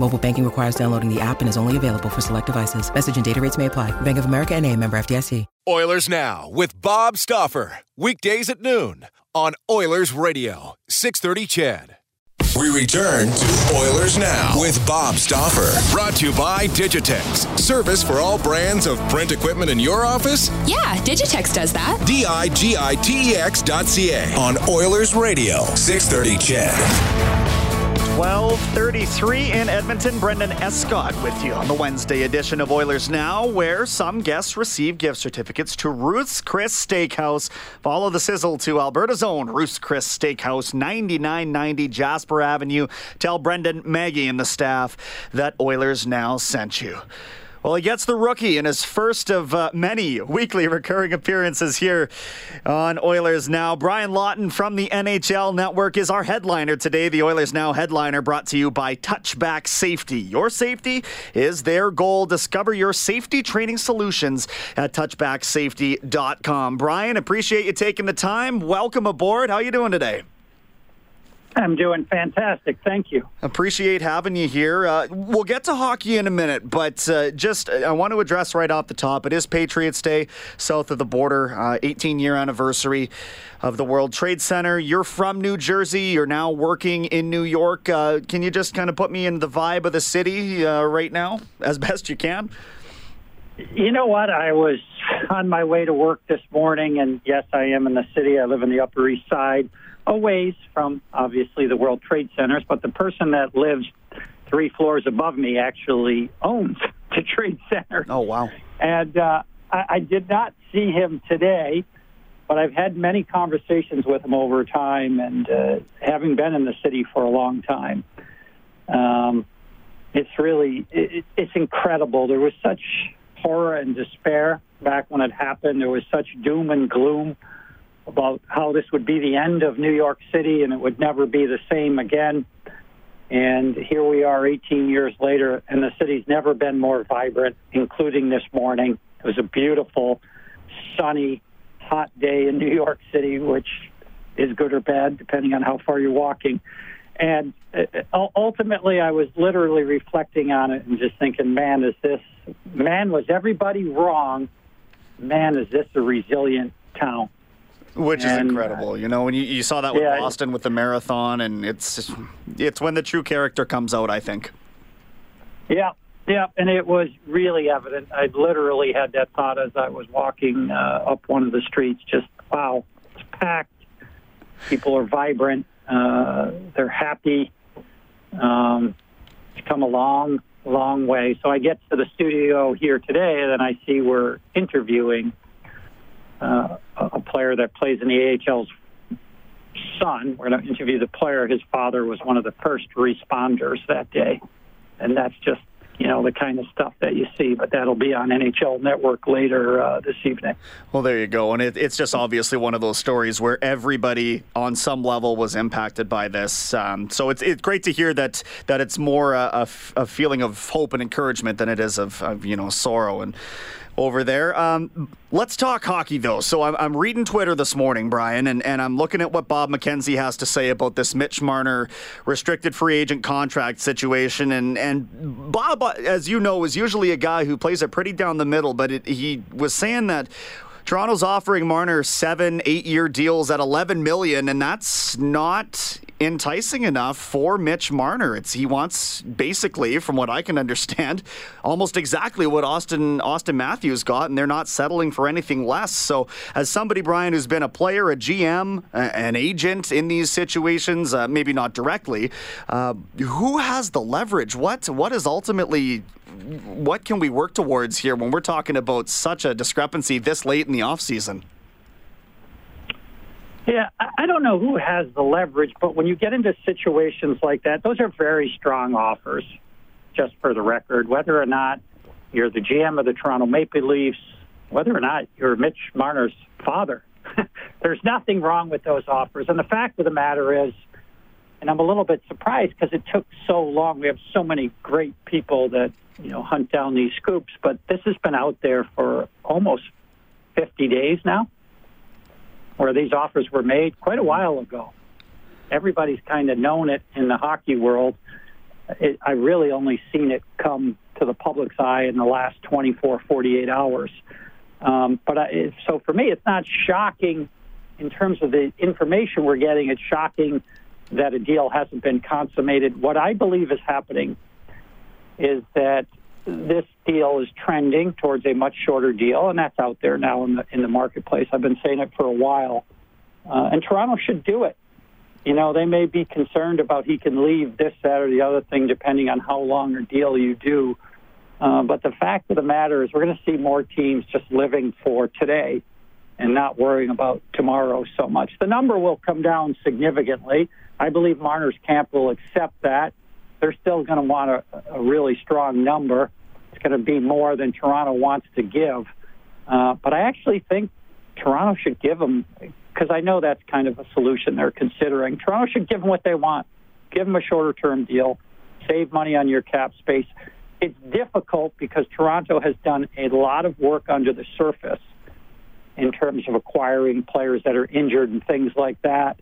Mobile banking requires downloading the app and is only available for select devices. Message and data rates may apply. Bank of America and a member FDIC. Oilers Now with Bob Stauffer. Weekdays at noon on Oilers Radio, 630 CHED. We return to Oilers Now with Bob Stauffer. Brought to you by Digitex. Service for all brands of print equipment in your office? Yeah, Digitex does that. D I G I T E X dot C A on Oilers Radio, 630 CHED. 1233 in Edmonton. Brendan Escott with you on the Wednesday edition of Oilers Now, where some guests receive gift certificates to Ruth's Chris Steakhouse. Follow the sizzle to Alberta's own Ruth's Chris Steakhouse, 9990 Jasper Avenue. Tell Brendan, Maggie, and the staff that Oilers Now sent you. Well, he gets the rookie in his first of uh, many weekly recurring appearances here on Oilers Now. Brian Lawton from the NHL Network is our headliner today. The Oilers Now headliner brought to you by Touchback Safety. Your safety is their goal. Discover your safety training solutions at touchbacksafety.com. Brian, appreciate you taking the time. Welcome aboard. How are you doing today? I'm doing fantastic. Thank you. Appreciate having you here. Uh, we'll get to hockey in a minute, but uh, just I want to address right off the top it is Patriots Day south of the border, 18 uh, year anniversary of the World Trade Center. You're from New Jersey, you're now working in New York. Uh, can you just kind of put me in the vibe of the city uh, right now as best you can? You know what? I was on my way to work this morning, and yes, I am in the city. I live in the Upper East Side a ways from obviously the World Trade Centers, but the person that lives three floors above me actually owns the Trade Center. Oh, wow. And uh, I, I did not see him today, but I've had many conversations with him over time, and uh, having been in the city for a long time, um, it's really it, it's incredible. There was such horror and despair back when it happened. There was such doom and gloom about how this would be the end of New York City and it would never be the same again. And here we are 18 years later, and the city's never been more vibrant, including this morning. It was a beautiful, sunny, hot day in New York City, which is good or bad, depending on how far you're walking. And uh, ultimately, I was literally reflecting on it and just thinking, man, is this, man, was everybody wrong? Man, is this a resilient town? Which and, is incredible, you know. When you, you saw that with yeah, Boston with the marathon, and it's it's when the true character comes out. I think. Yeah, yeah, and it was really evident. I literally had that thought as I was walking uh, up one of the streets. Just wow, it's packed. People are vibrant. Uh, they're happy. Um, it's come a long, long way. So I get to the studio here today, and then I see we're interviewing uh, a player that plays in the AHL's son. We're going to interview the player. His father was one of the first responders that day. And that's just, you know, the kind of stuff that you see. But that'll be on NHL Network later uh, this evening. Well, there you go. And it, it's just obviously one of those stories where everybody on some level was impacted by this. Um, so it's, it's great to hear that, that it's more a, a, feeling of hope and encouragement than it is of, of you know, sorrow. And over there. Um, let's talk hockey, though. So I'm, I'm, reading Twitter this morning, Brian, and, and I'm looking at what Bob McKenzie has to say about this Mitch Marner restricted free agent contract situation. And, and Bob, as you know, is usually a guy who plays it pretty down the middle, but it, he was saying that Toronto's offering Marner seven, eight-year deals at 11 million, and that's not enticing enough for Mitch Marner. It's he wants basically, from what I can understand, almost exactly what Austin Austin Matthews got, and they're not settling for anything less. So, as somebody, Brian, who's been a player, a GM, an agent in these situations, uh, maybe not directly, uh, who has the leverage? What what is ultimately what can we work towards here when we're talking about such a discrepancy this late in the offseason? Yeah, I don't know who has the leverage, but when you get into situations like that, those are very strong offers, just for the record. Whether or not you're the GM of the Toronto Maple Leafs, whether or not you're Mitch Marner's father, there's nothing wrong with those offers. And the fact of the matter is, and I'm a little bit surprised because it took so long. We have so many great people that you know hunt down these scoops, but this has been out there for almost 50 days now, where these offers were made quite a while ago. Everybody's kind of known it in the hockey world. It, I really only seen it come to the public's eye in the last 24, 48 hours. Um, but I, so for me, it's not shocking in terms of the information we're getting. It's shocking that a deal hasn't been consummated. What I believe is happening is that this deal is trending towards a much shorter deal, and that's out there now in the in the marketplace. I've been saying it for a while, uh, and Toronto should do it. You know, they may be concerned about he can leave this, that, or the other thing, depending on how long a deal you do. Uh, but the fact of the matter is, we're going to see more teams just living for today and not worrying about tomorrow so much. The number will come down significantly. I believe Marner's camp will accept that they're still going to want a, a, really strong number. It's going to be more than Toronto wants to give. Uh, but I actually think Toronto should give them, because I know that's kind of a solution they're considering. Toronto should give them what they want. Give them a shorter term deal, save money on your cap space. It's difficult because Toronto has done a lot of work under the surface in terms of acquiring players that are injured and things like that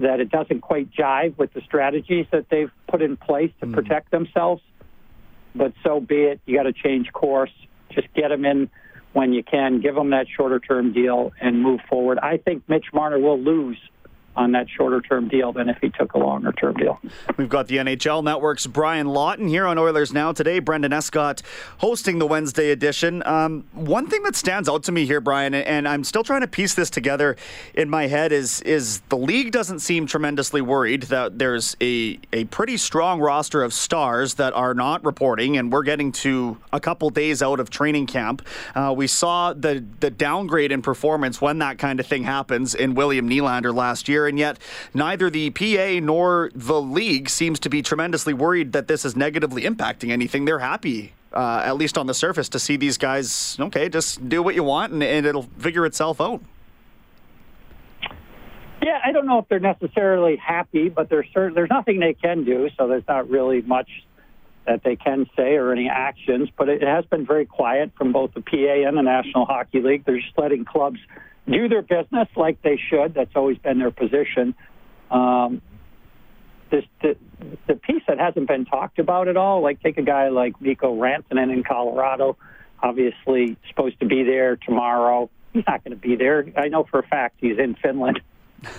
that it doesn't quite jive with the strategies that they've put in place to mm. protect themselves. But so be it. You got to change course. Just get them in when you can. Give them that shorter term deal and move forward. I think Mitch Marner will lose on that shorter term deal than if he took a longer term deal. We've got the NHL Network's Brian Lawton here on Oilers Now today. Brendan Escott hosting the Wednesday edition. Um, one thing that stands out to me here, Brian, and I'm still trying to piece this together in my head, is is the league doesn't seem tremendously worried that there's a, a pretty strong roster of stars that are not reporting, and we're getting to a couple days out of training camp. Uh, we saw the, the downgrade in performance when that kind of thing happens in William Nylander last year and yet neither the PA nor the league seems to be tremendously worried that this is negatively impacting anything. They're happy. Uh, at least on the surface, to see these guys, okay, just do what you want and, and it'll figure itself out. Yeah, I don't know if they're necessarily happy, but there's certain, there's nothing they can do, so there's not really much that they can say or any actions. But it has been very quiet from both the PA and the National Hockey League. They're just letting clubs do their business like they should. That's always been their position. Um, this the, the piece that hasn't been talked about at all, like take a guy like Mikko Rantanen in Colorado, obviously supposed to be there tomorrow. He's not going to be there. I know for a fact he's in Finland.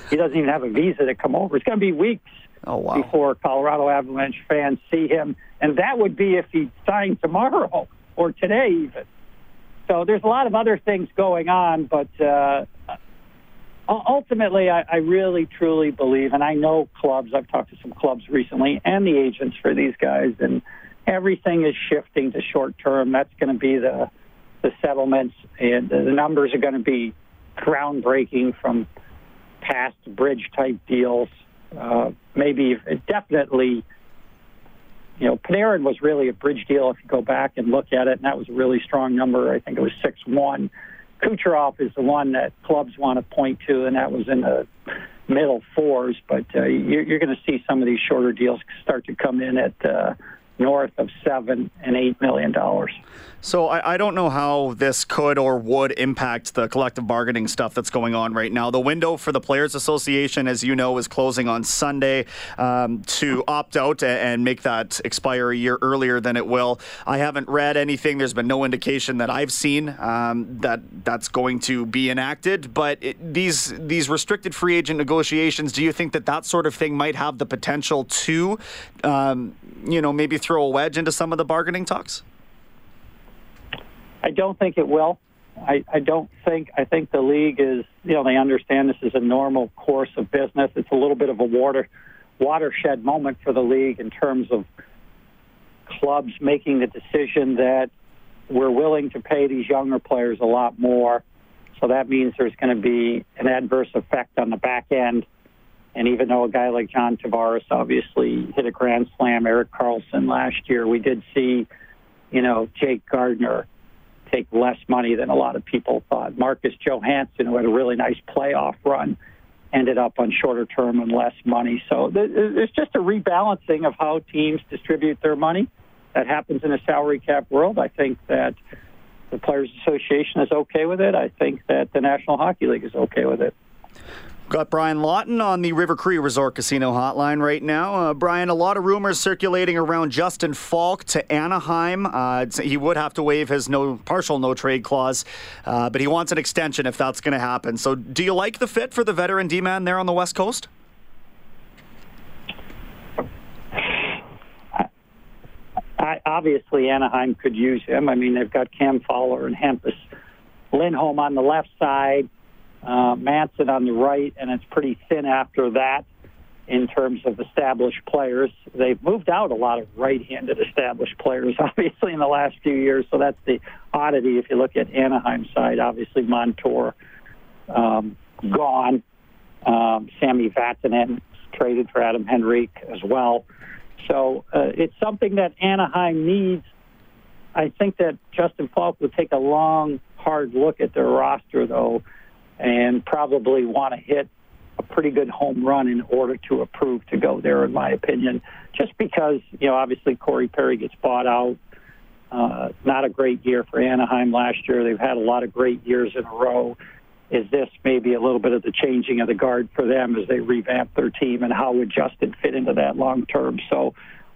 He doesn't even have a visa to come over. It's going to be weeks oh, wow. before Colorado Avalanche fans see him, and that would be if he signed tomorrow or today even. So there's a lot of other things going on, but uh, ultimately, I, I really truly believe, and I know clubs. I've talked to some clubs recently, and the agents for these guys, and everything is shifting to short term. That's going to be the the settlements, and the numbers are going to be groundbreaking from past bridge type deals. Uh, maybe definitely you know, Panarin was really a bridge deal if you go back and look at it, and that was a really strong number. I think it was 6 1. Kucherov is the one that clubs want to point to, and that was in the middle fours. But uh, you're, you're going to see some of these shorter deals start to come in at uh, north of seven and eight million dollars. So I, I, don't know how this could or would impact the collective bargaining stuff that's going on right now. The window for the Players Association, as you know, is closing on Sunday um, to opt out and make that expire a year earlier than it will. I haven't read anything. There's been no indication that I've seen um, that that's going to be enacted. But it, these these restricted free agent negotiations, do you think that that sort of thing might have the potential to, um, you know, maybe throw a wedge into some of the bargaining talks? I don't think it will. I, I don't think. I think the league is, you know, they understand this is a normal course of business. It's a little bit of a water watershed moment for the league in terms of clubs making the decision that we're willing to pay these younger players a lot more. So that means there's going to be an adverse effect on the back end. And even though a guy like John Tavares obviously hit a grand slam, Erik Karlsson last year, we did see, you know, Jake Gardiner take less money than a lot of people thought. Marcus Johansson, who had a really nice playoff run, ended up on shorter term and less money. So there's just a rebalancing of how teams distribute their money. That happens in a salary cap world. I think that the Players Association is okay with it. I think that the National Hockey League is okay with it. Got Brian Lawton on the River Cree Resort Casino hotline right now. Uh, Brian, a lot of rumors circulating around Justin Faulk to Anaheim. Uh, he would have to waive his no partial no trade clause, uh, but he wants an extension if that's going to happen. So, do you like the fit for the veteran D man there on the West Coast? I, obviously, Anaheim could use him. I mean, they've got Cam Fowler and Hampus Lindholm on the left side uh, Manson on the right, and it's pretty thin after that in terms of established players. They've moved out a lot of right-handed established players, obviously, in the last few years. So that's the oddity. If you look at Anaheim side, obviously Montour um, gone. Um, Sami Vatanen traded for Adam Henrique as well. So uh, it's something that Anaheim needs. I think that Justin Faulk would take a long, hard look at their roster, though, and probably want to hit a pretty good home run in order to approve to go there, in my opinion. Just because, you know, obviously Corey Perry gets bought out. Uh, not a great year for Anaheim last year. They've had a lot of great years in a row. Is this maybe a little bit of the changing of the guard for them as they revamp their team, and how would Justin fit into that long term? So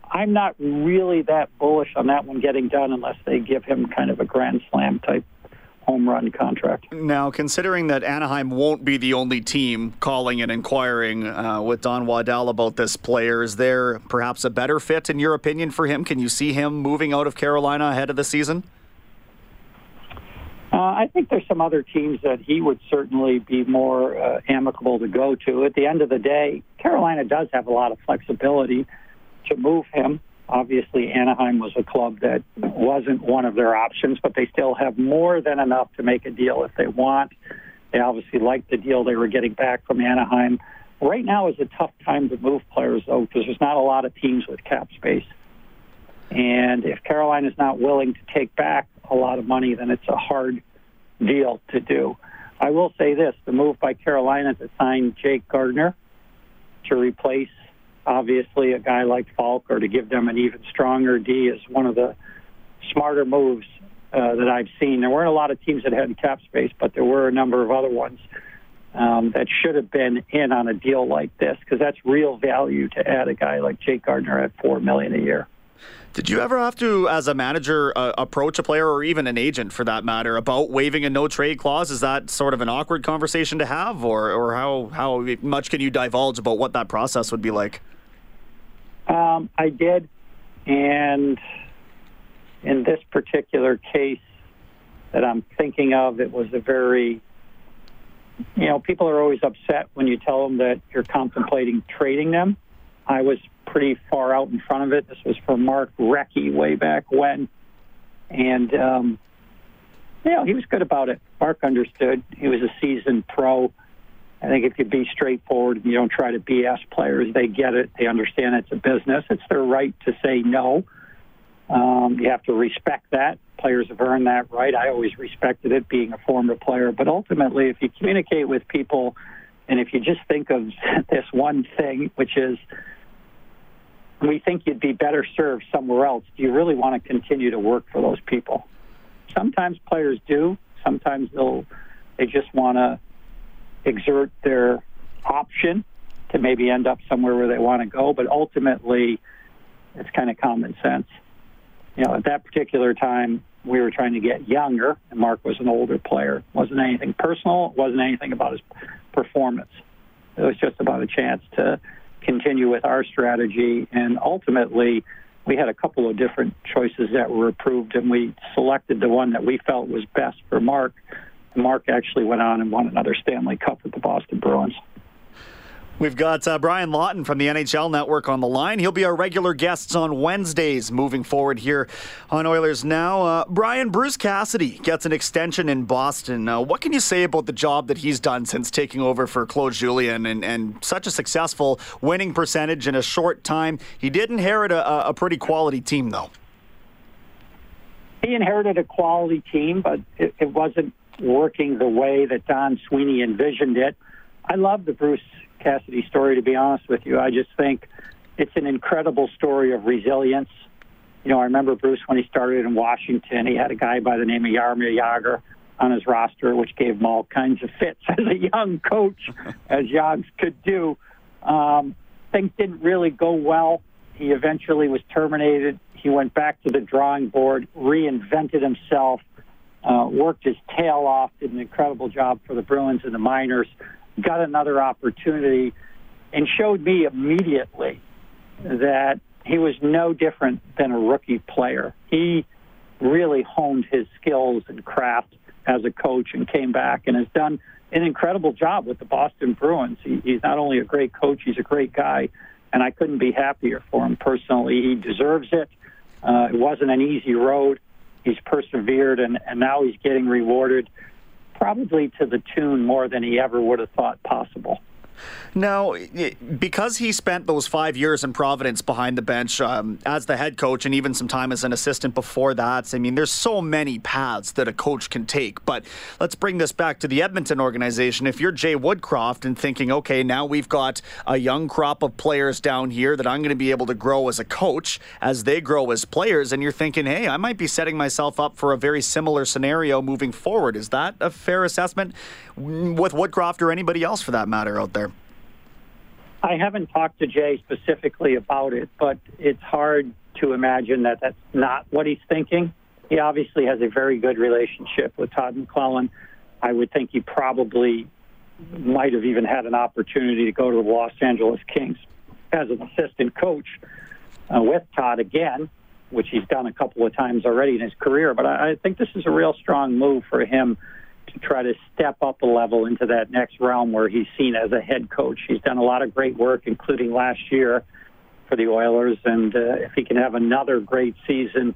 I'm not really that bullish on that one getting done unless they give him kind of a grand slam type home run contract. Now, considering that Anaheim won't be the only team calling and inquiring uh, with Don Waddell about this player, is there perhaps a better fit, in your opinion, for him? Can you see him moving out of Carolina ahead of the season? Uh, I think there's some other teams that he would certainly be more uh, amicable to go to. At the end of the day, Carolina does have a lot of flexibility to move him. Obviously, Anaheim was a club that wasn't one of their options, but they still have more than enough to make a deal if they want. They obviously liked the deal they were getting back from Anaheim. Right now is a tough time to move players, though, because there's not a lot of teams with cap space. And if Carolina is not willing to take back a lot of money, then it's a hard deal to do. I will say this the move by Carolina to sign Jake Gardiner to replace obviously a guy like Faulk or to give them an even stronger D is one of the smarter moves uh, that I've seen. There weren't a lot of teams that had cap space, but there were a number of other ones um, that should have been in on a deal like this because that's real value to add a guy like Jake Gardiner at four million a year. Did you ever have to, as a manager, uh, approach a player or even an agent for that matter about waiving a no trade clause? Is that sort of an awkward conversation to have, or or how how much can you divulge about what that process would be like? Um, I did, and in this particular case that I'm thinking of, it was a very, you know, people are always upset when you tell them that you're contemplating trading them. I was pretty far out in front of it. This was for Mark Recchi way back when, and um, you know, he was good about it. Mark understood. He was a seasoned pro I think if you be straightforward and you don't try to BS players, they get it. They understand it's a business. It's their right to say no. Um, you have to respect that. Players have earned that right. I always respected it being a former player. But ultimately, if you communicate with people and if you just think of this one thing, which is we think you'd be better served somewhere else. Do you really want to continue to work for those people? Sometimes players do. Sometimes they'll they just want to exert their option to maybe end up somewhere where they want to go. But ultimately, it's kind of common sense. You know, at that particular time, we were trying to get younger, and Mark was an older player. It wasn't anything personal. It wasn't anything about his performance. It was just about a chance to continue with our strategy. And ultimately, we had a couple of different choices that were approved, and we selected the one that we felt was best for Mark. Mark actually went on and won another Stanley Cup with the Boston Bruins. We've got uh, Brian Lawton from the NHL Network on the line. He'll be our regular guests on Wednesdays moving forward here on Oilers Now. Uh, Brian, Bruce Cassidy gets an extension in Boston. Uh, what can you say about the job that he's done since taking over for Claude Julien and, and such a successful winning percentage in a short time? He did inherit a, a pretty quality team, though. He inherited a quality team, but it, it wasn't working the way that Don Sweeney envisioned it. I love the Bruce Cassidy story, to be honest with you. I just think it's an incredible story of resilience. You know, I remember Bruce when he started in Washington, he had a guy by the name of Jaromir Jagr on his roster, which gave him all kinds of fits as a young coach, as Jags could do. Um, things didn't really go well. He eventually was terminated. He went back to the drawing board, reinvented himself, uh, worked his tail off, did an incredible job for the Bruins and the Miners, got another opportunity and showed me immediately that he was no different than a rookie player. He really honed his skills and craft as a coach and came back and has done an incredible job with the Boston Bruins. He, he's not only a great coach, he's a great guy, and I couldn't be happier for him personally. He deserves it. Uh, it wasn't an easy road. He's persevered, and, and now he's getting rewarded probably to the tune more than he ever would have thought possible. Now, because he spent those five years in Providence behind the bench um, as the head coach and even some time as an assistant before that, I mean, there's so many paths that a coach can take. But let's bring this back to the Edmonton organization. If you're Jay Woodcroft and thinking, okay, now we've got a young crop of players down here that I'm going to be able to grow as a coach as they grow as players, and you're thinking, hey, I might be setting myself up for a very similar scenario moving forward. Is that a fair assessment with Woodcroft or anybody else for that matter out there? I haven't talked to Jay specifically about it, but it's hard to imagine that that's not what he's thinking. He obviously has a very good relationship with Todd McLellan. I would think he probably might have even had an opportunity to go to the Los Angeles Kings as an assistant coach uh, with Todd again, which he's done a couple of times already in his career. But I, I think this is a real strong move for him to try to step up a level into that next realm where he's seen as a head coach. He's done a lot of great work, including last year for the Oilers, and uh, if he can have another great season,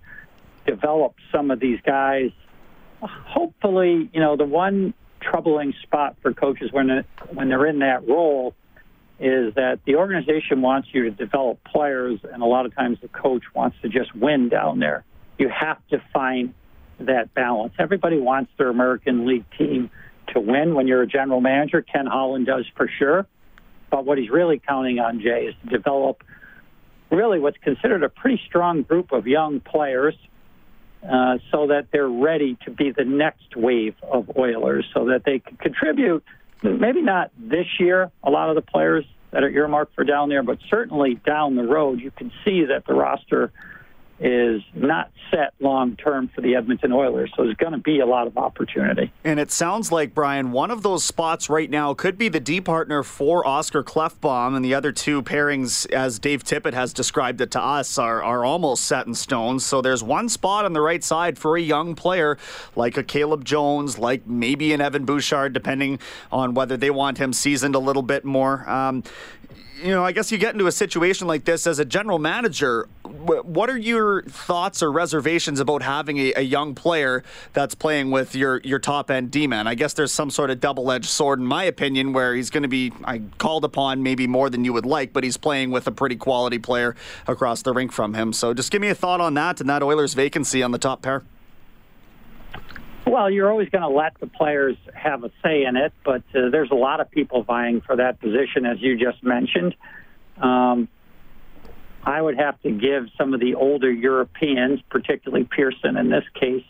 develop some of these guys, hopefully, you know, the one troubling spot for coaches when it, when they're in that role is that the organization wants you to develop players, and a lot of times the coach wants to just win down there. You have to find that balance. Everybody wants their American League team to win when you're a general manager. Ken Holland does for sure. But what he's really counting on, Jay, is to develop really what's considered a pretty strong group of young players uh, so that they're ready to be the next wave of Oilers, so that they can contribute. Maybe not this year, a lot of the players that are earmarked for down there, but certainly down the road, you can see that the roster is not set long term for the Edmonton Oilers. So there's going to be a lot of opportunity. And it sounds like, Brian, one of those spots right now could be the D partner for Oscar Klefbom, and the other two pairings, as Dave Tippett has described it to us, are, are almost set in stone. So there's one spot on the right side for a young player like a Caleb Jones, like maybe an Evan Bouchard, depending on whether they want him seasoned a little bit more. Um, you know, I guess you get into a situation like this as a general manager. What are your thoughts or reservations about having a, a young player that's playing with your, your top end D man? I guess there's some sort of double edged sword, in my opinion, where he's going to be I, called upon maybe more than you would like, but he's playing with a pretty quality player across the rink from him. So just give me a thought on that and that Oilers vacancy on the top pair. Well, you're always going to let the players have a say in it, but uh, there's a lot of people vying for that position, as you just mentioned. Um, I would have to give some of the older Europeans, particularly Persson in this case,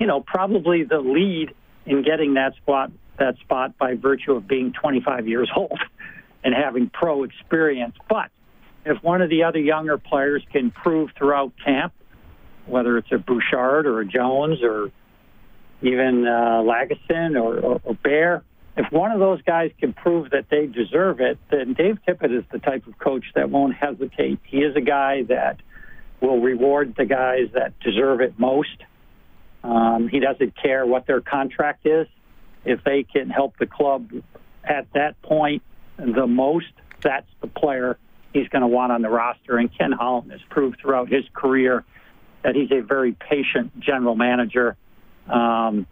you know, probably the lead in getting that spot that spot by virtue of being 25 years old and having pro experience. But if one of the other younger players can prove throughout camp, whether it's a Bouchard or a Jones or even uh, Lagesson or, or, or Bear, if one of those guys can prove that they deserve it, then Dave Tippett is the type of coach that won't hesitate. He is a guy that will reward the guys that deserve it most. Um, he doesn't care what their contract is. If they can help the club at that point the most, that's the player he's going to want on the roster. And Ken Holland has proved throughout his career that he's a very patient general manager. Um,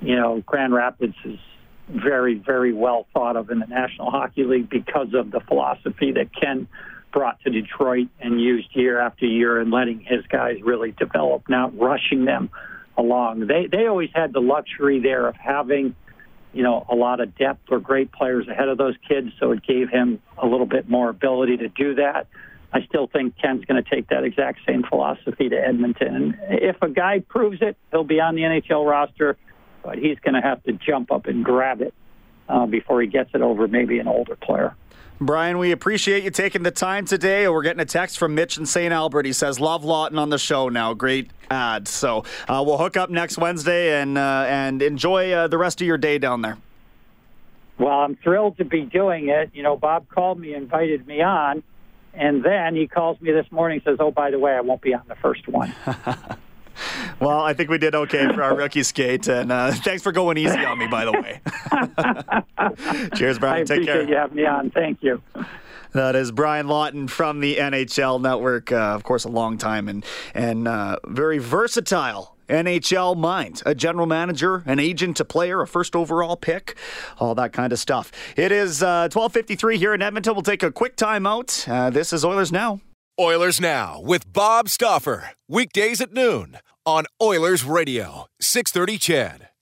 you know, Grand Rapids is very, very well thought of in the National Hockey League because of the philosophy that Ken brought to Detroit and used year after year and letting his guys really develop, not rushing them along. They they always had the luxury there of having, you know, a lot of depth or great players ahead of those kids, so it gave him a little bit more ability to do that. I still think Ken's going to take that exact same philosophy to Edmonton. And if a guy proves it, he'll be on the NHL roster but he's going to have to jump up and grab it uh, before he gets it over maybe an older player. Brian, we appreciate you taking the time today. We're getting a text from Mitch in St. Albert. He says, Love Lawton on the show now. Great add. So uh, we'll hook up next Wednesday and, uh, and enjoy uh, the rest of your day down there. Well, I'm thrilled to be doing it. You know, Bob called me, invited me on, and then he calls me this morning and says, Oh, by the way, I won't be on the first one. Well, I think we did okay for our rookie skate, and uh, thanks for going easy on me, by the way. Cheers, Brian. I Take care. you having me on. Thank you. That is Brian Lawton from the NHL Network. Uh, of course, a long time and and uh, very versatile NHL mind, a general manager, an agent, a player, a first overall pick, all that kind of stuff. It is uh, 12:53 here in Edmonton. We'll take a quick timeout. Uh, this is Oilers now. Oilers Now with Bob Stauffer. Weekdays at noon on Oilers Radio, 630 CHED.